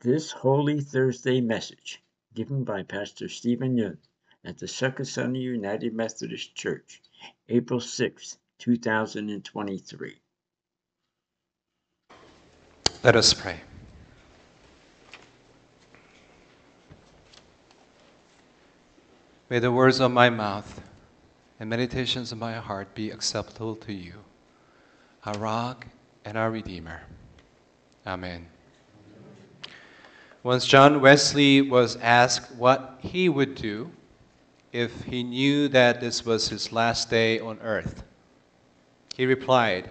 This Holy Thursday message, given by Pastor Stephen Young at the Succasunna United Methodist Church, April 6, 2023. Let us pray. May the words of my mouth and meditations of my heart be acceptable to you, our rock and our redeemer. Amen. Once John Wesley was asked what he would do if he knew that this was his last day on earth, he replied,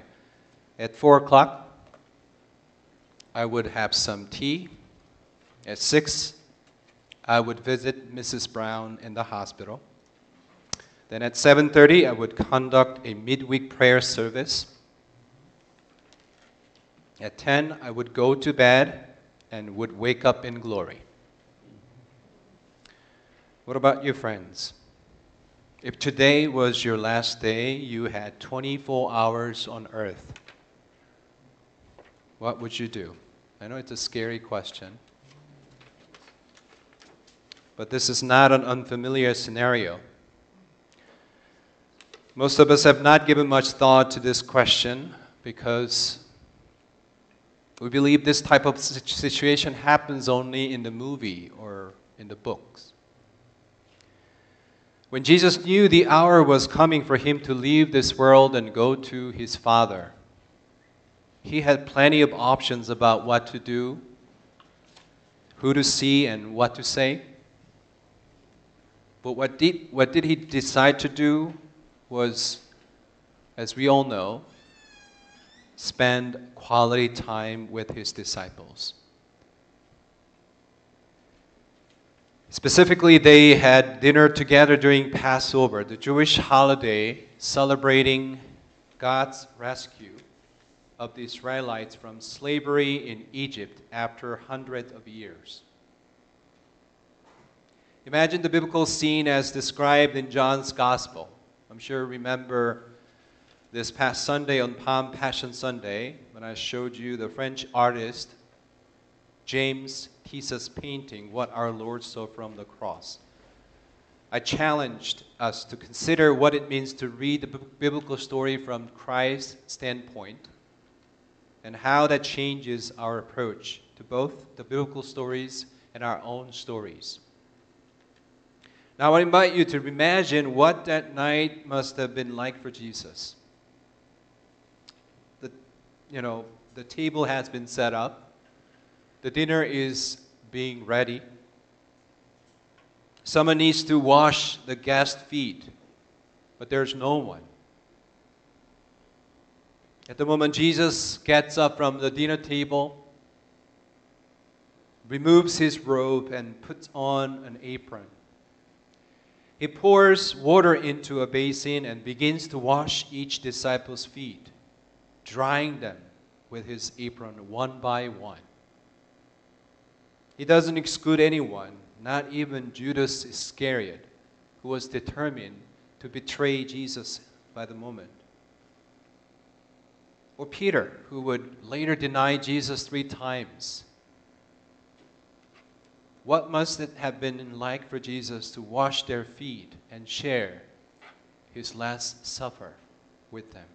At four o'clock, I would have some tea. At six, I would visit Mrs. Brown in the hospital. Then at 7:30 I would conduct a midweek prayer service. At 10 I would go to bed and would wake up in glory. What about you friends? If today was your last day, you had 24 hours on earth. What would you do? I know it's a scary question. But this is not an unfamiliar scenario. Most of us have not given much thought to this question because we believe this type of situation happens only in the movie or in the books. When Jesus knew the hour was coming for him to leave this world and go to his Father, he had plenty of options about what to do, who to see, and what to say. But what did, what did he decide to do was, as we all know, spend quality time with his disciples. Specifically, they had dinner together during Passover, the Jewish holiday celebrating God's rescue of the Israelites from slavery in Egypt after hundreds of years. Imagine the biblical scene as described in John's Gospel. I'm sure you remember this past Sunday on Palm Passion Sunday when I showed you the French artist James Tissot's painting, What Our Lord Saw from the Cross. I challenged us to consider what it means to read the biblical story from Christ's standpoint and how that changes our approach to both the biblical stories and our own stories. Now, I invite you to imagine what that night must have been like for Jesus. You know, the table has been set up, the dinner is being ready. Someone needs to wash the guest feet, but there's no one. At the moment Jesus gets up from the dinner table, removes his robe, and puts on an apron. He pours water into a basin and begins to wash each disciple's feet, drying them with his apron one by one. He doesn't exclude anyone, not even Judas Iscariot, who was determined to betray Jesus by the moment. Or Peter, who would later deny Jesus three times what must it have been like for Jesus to wash their feet and share his Last Supper with them?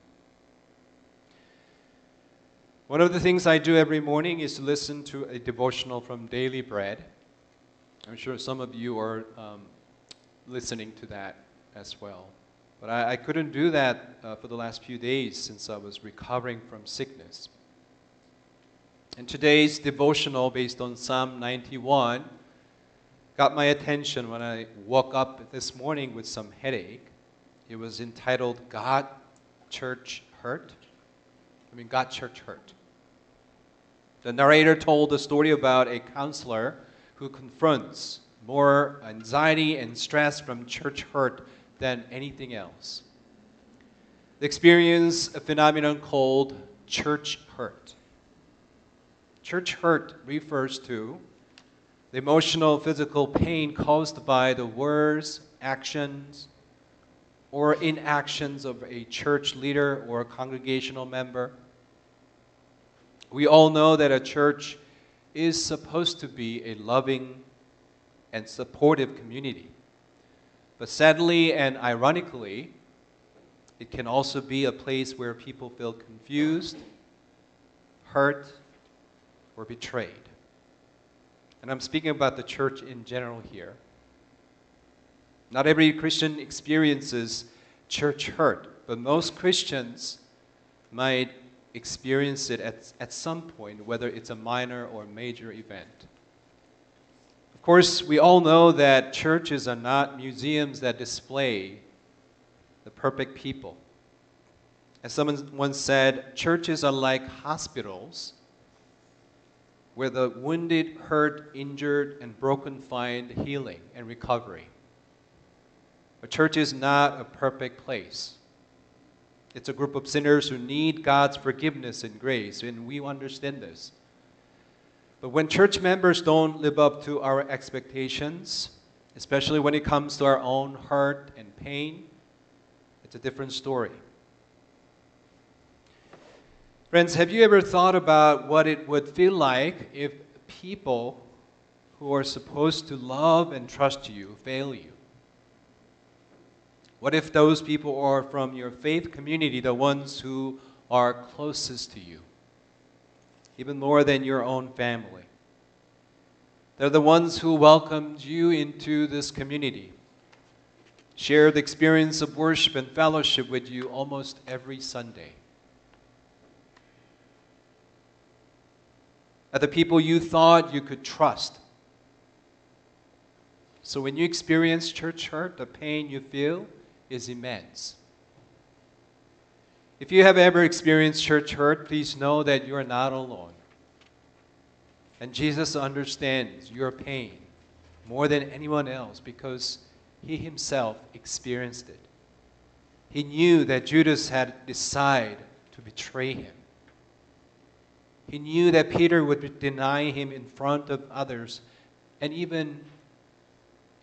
One of the things I do every morning is to listen to a devotional from Daily Bread. I'm sure some of you are um, listening to that as well. But I, I couldn't do that uh, for the last few days since I was recovering from sickness. And today's devotional, based on Psalm 91, got my attention when I woke up this morning with some headache. It was entitled God Church Hurt. I mean, God Church Hurt. The narrator told the story about a counselor who confronts more anxiety and stress from church hurt than anything else. They experience a phenomenon called church hurt. Church hurt refers to the emotional, physical pain caused by the words, actions, or inactions of a church leader or a congregational member. We all know that a church is supposed to be a loving and supportive community. But sadly and ironically, it can also be a place where people feel confused, hurt, or betrayed. And I'm speaking about the church in general here. Not every Christian experiences church hurt, but most Christians might experience it at, at some point, whether it's a minor or major event. Of course, we all know that churches are not museums that display the perfect people. As someone once said, churches are like hospitals where the wounded, hurt, injured, and broken find healing and recovery. A church is not a perfect place. It's a group of sinners who need God's forgiveness and grace, and we understand this. But when church members don't live up to our expectations, especially when it comes to our own hurt and pain, it's a different story. Friends, have you ever thought about what it would feel like if people who are supposed to love and trust you fail you? What if those people are from your faith community, the ones who are closest to you, even more than your own family? They're the ones who welcomed you into this community, shared the experience of worship and fellowship with you almost every Sunday. Are the people you thought you could trust. So when you experience church hurt, the pain you feel, is immense. If you have ever experienced church hurt, please know that you are not alone. And Jesus understands your pain more than anyone else because he himself experienced it. He knew that Judas had decided to betray him. He knew that Peter would deny him in front of others and even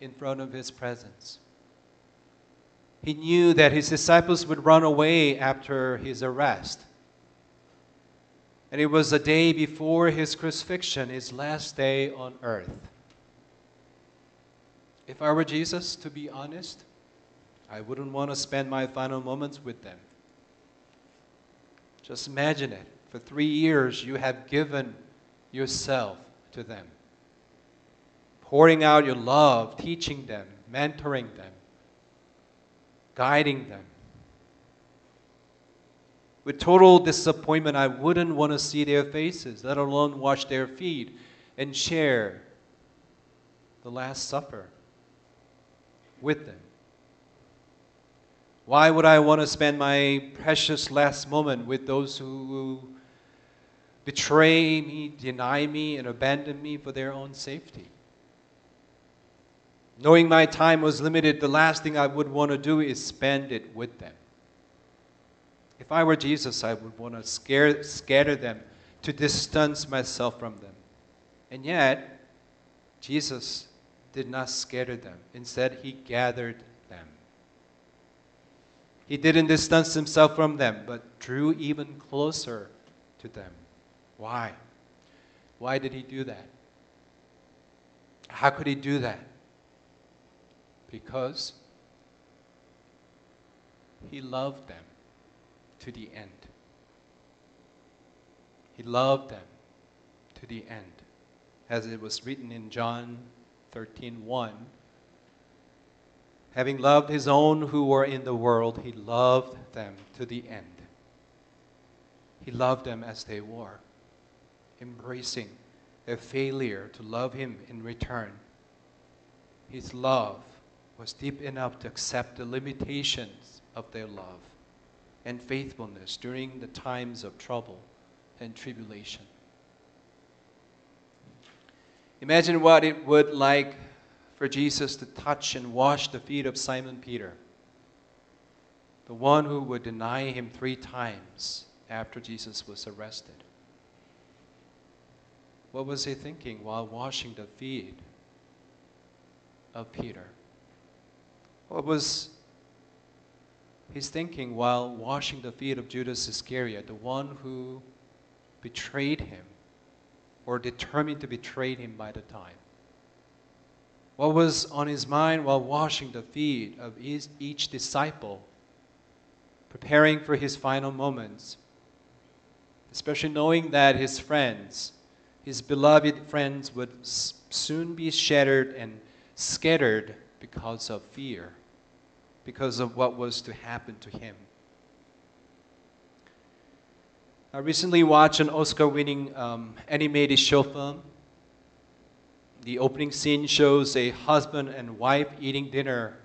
in front of his presence. He knew that his disciples would run away after his arrest. And it was a day before his crucifixion, his last day on earth. If I were Jesus, to be honest, I wouldn't want to spend my final moments with them. Just imagine it. For three years, you have given yourself to them, pouring out your love, teaching them, mentoring them guiding them. With total disappointment, I wouldn't want to see their faces, let alone wash their feet and share the Last Supper with them. Why would I want to spend my precious last moment with those who betray me, deny me, and abandon me for their own safety? Knowing my time was limited, the last thing I would want to do is spend it with them. If I were Jesus, I would want to scare, scatter them to distance myself from them. And yet, Jesus did not scatter them. Instead, he gathered them. He didn't distance himself from them, but drew even closer to them. Why? Why did he do that? How could he do that? Because he loved them to the end. He loved them to the end. As it was written in John 13 1, having loved his own who were in the world, he loved them to the end. He loved them as they were, embracing their failure to love him in return. His love was deep enough to accept the limitations of their love and faithfulness during the times of trouble and tribulation. Imagine what it would like for Jesus to touch and wash the feet of Simon Peter, the one who would deny him three times after Jesus was arrested. What was he thinking while washing the feet of Peter? What was his thinking while washing the feet of Judas Iscariot, the one who betrayed him or determined to betray him by the time? What was on his mind while washing the feet of each, each disciple, preparing for his final moments? Especially knowing that his friends, his beloved friends, would soon be shattered and scattered because of fear, because of what was to happen to him. I recently watched an Oscar winning um, animated show film. The opening scene shows a husband and wife eating dinner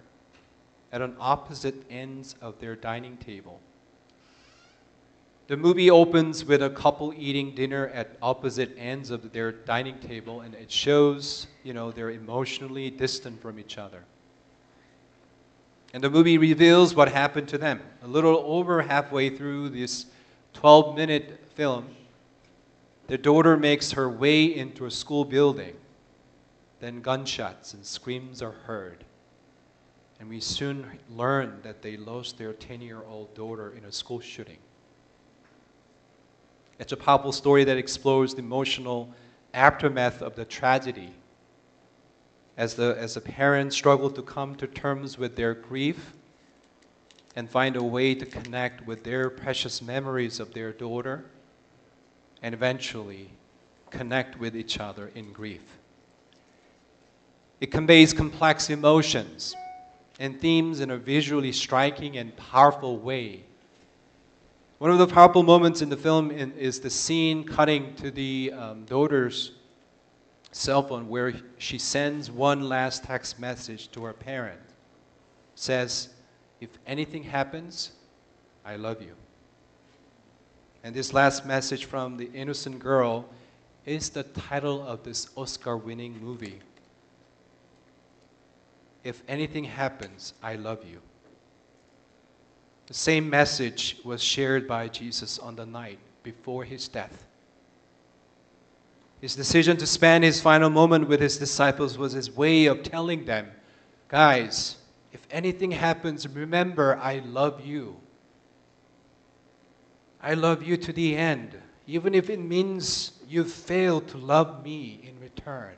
at an opposite ends of their dining table. The movie opens with a couple eating dinner at opposite ends of their dining table, and it shows, you know, they're emotionally distant from each other. And the movie reveals what happened to them. A little over halfway through this 12 minute film, their daughter makes her way into a school building. Then gunshots and screams are heard. And we soon learn that they lost their 10 year old daughter in a school shooting. It's a powerful story that explores the emotional aftermath of the tragedy. As the, as the parents struggle to come to terms with their grief and find a way to connect with their precious memories of their daughter, and eventually connect with each other in grief. It conveys complex emotions and themes in a visually striking and powerful way. One of the powerful moments in the film in, is the scene cutting to the um, daughter's cell phone where she sends one last text message to her parent. Says, if anything happens, I love you. And this last message from the innocent girl is the title of this Oscar winning movie. If anything happens, I love you. The same message was shared by Jesus on the night before his death. His decision to spend his final moment with his disciples was his way of telling them, guys, if anything happens, remember I love you. I love you to the end, even if it means you fail to love me in return.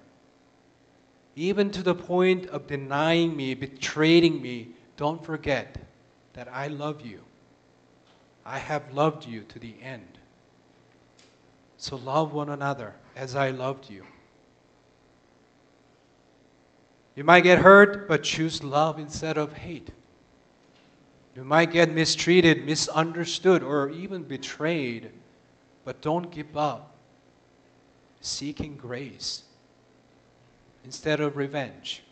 Even to the point of denying me, betraying me, don't forget that I love you. I have loved you to the end. So love one another as I loved you. You might get hurt, but choose love instead of hate. You might get mistreated, misunderstood, or even betrayed, but don't give up seeking grace instead of revenge.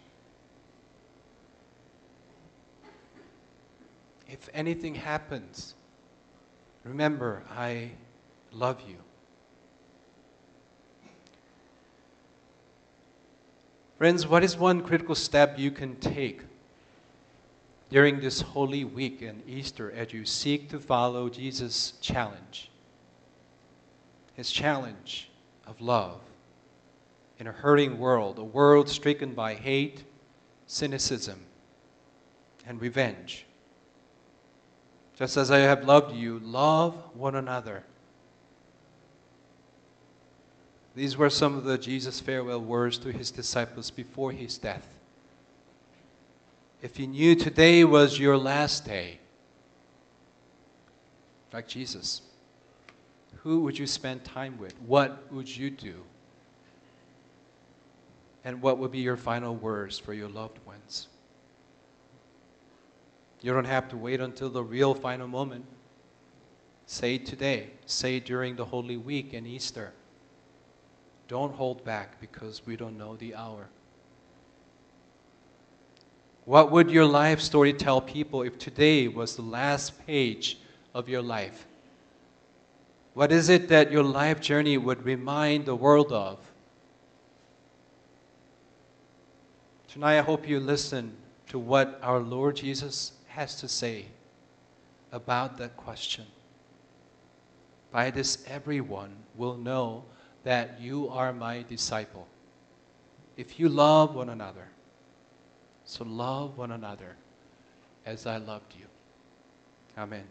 If anything happens, remember, I love you. Friends, what is one critical step you can take during this Holy Week and Easter as you seek to follow Jesus' challenge? His challenge of love in a hurting world, a world stricken by hate, cynicism, and revenge. Just as I have loved you, love one another. These were some of the Jesus' farewell words to his disciples before his death. If you knew today was your last day, like Jesus, who would you spend time with? What would you do? And what would be your final words for your loved ones? You don't have to wait until the real final moment. Say today. Say during the Holy Week and Easter. Don't hold back because we don't know the hour. What would your life story tell people if today was the last page of your life? What is it that your life journey would remind the world of? Tonight, I hope you listen to what our Lord Jesus has to say about that question. By this, everyone will know that you are my disciple. If you love one another, so love one another as I loved you. Amen.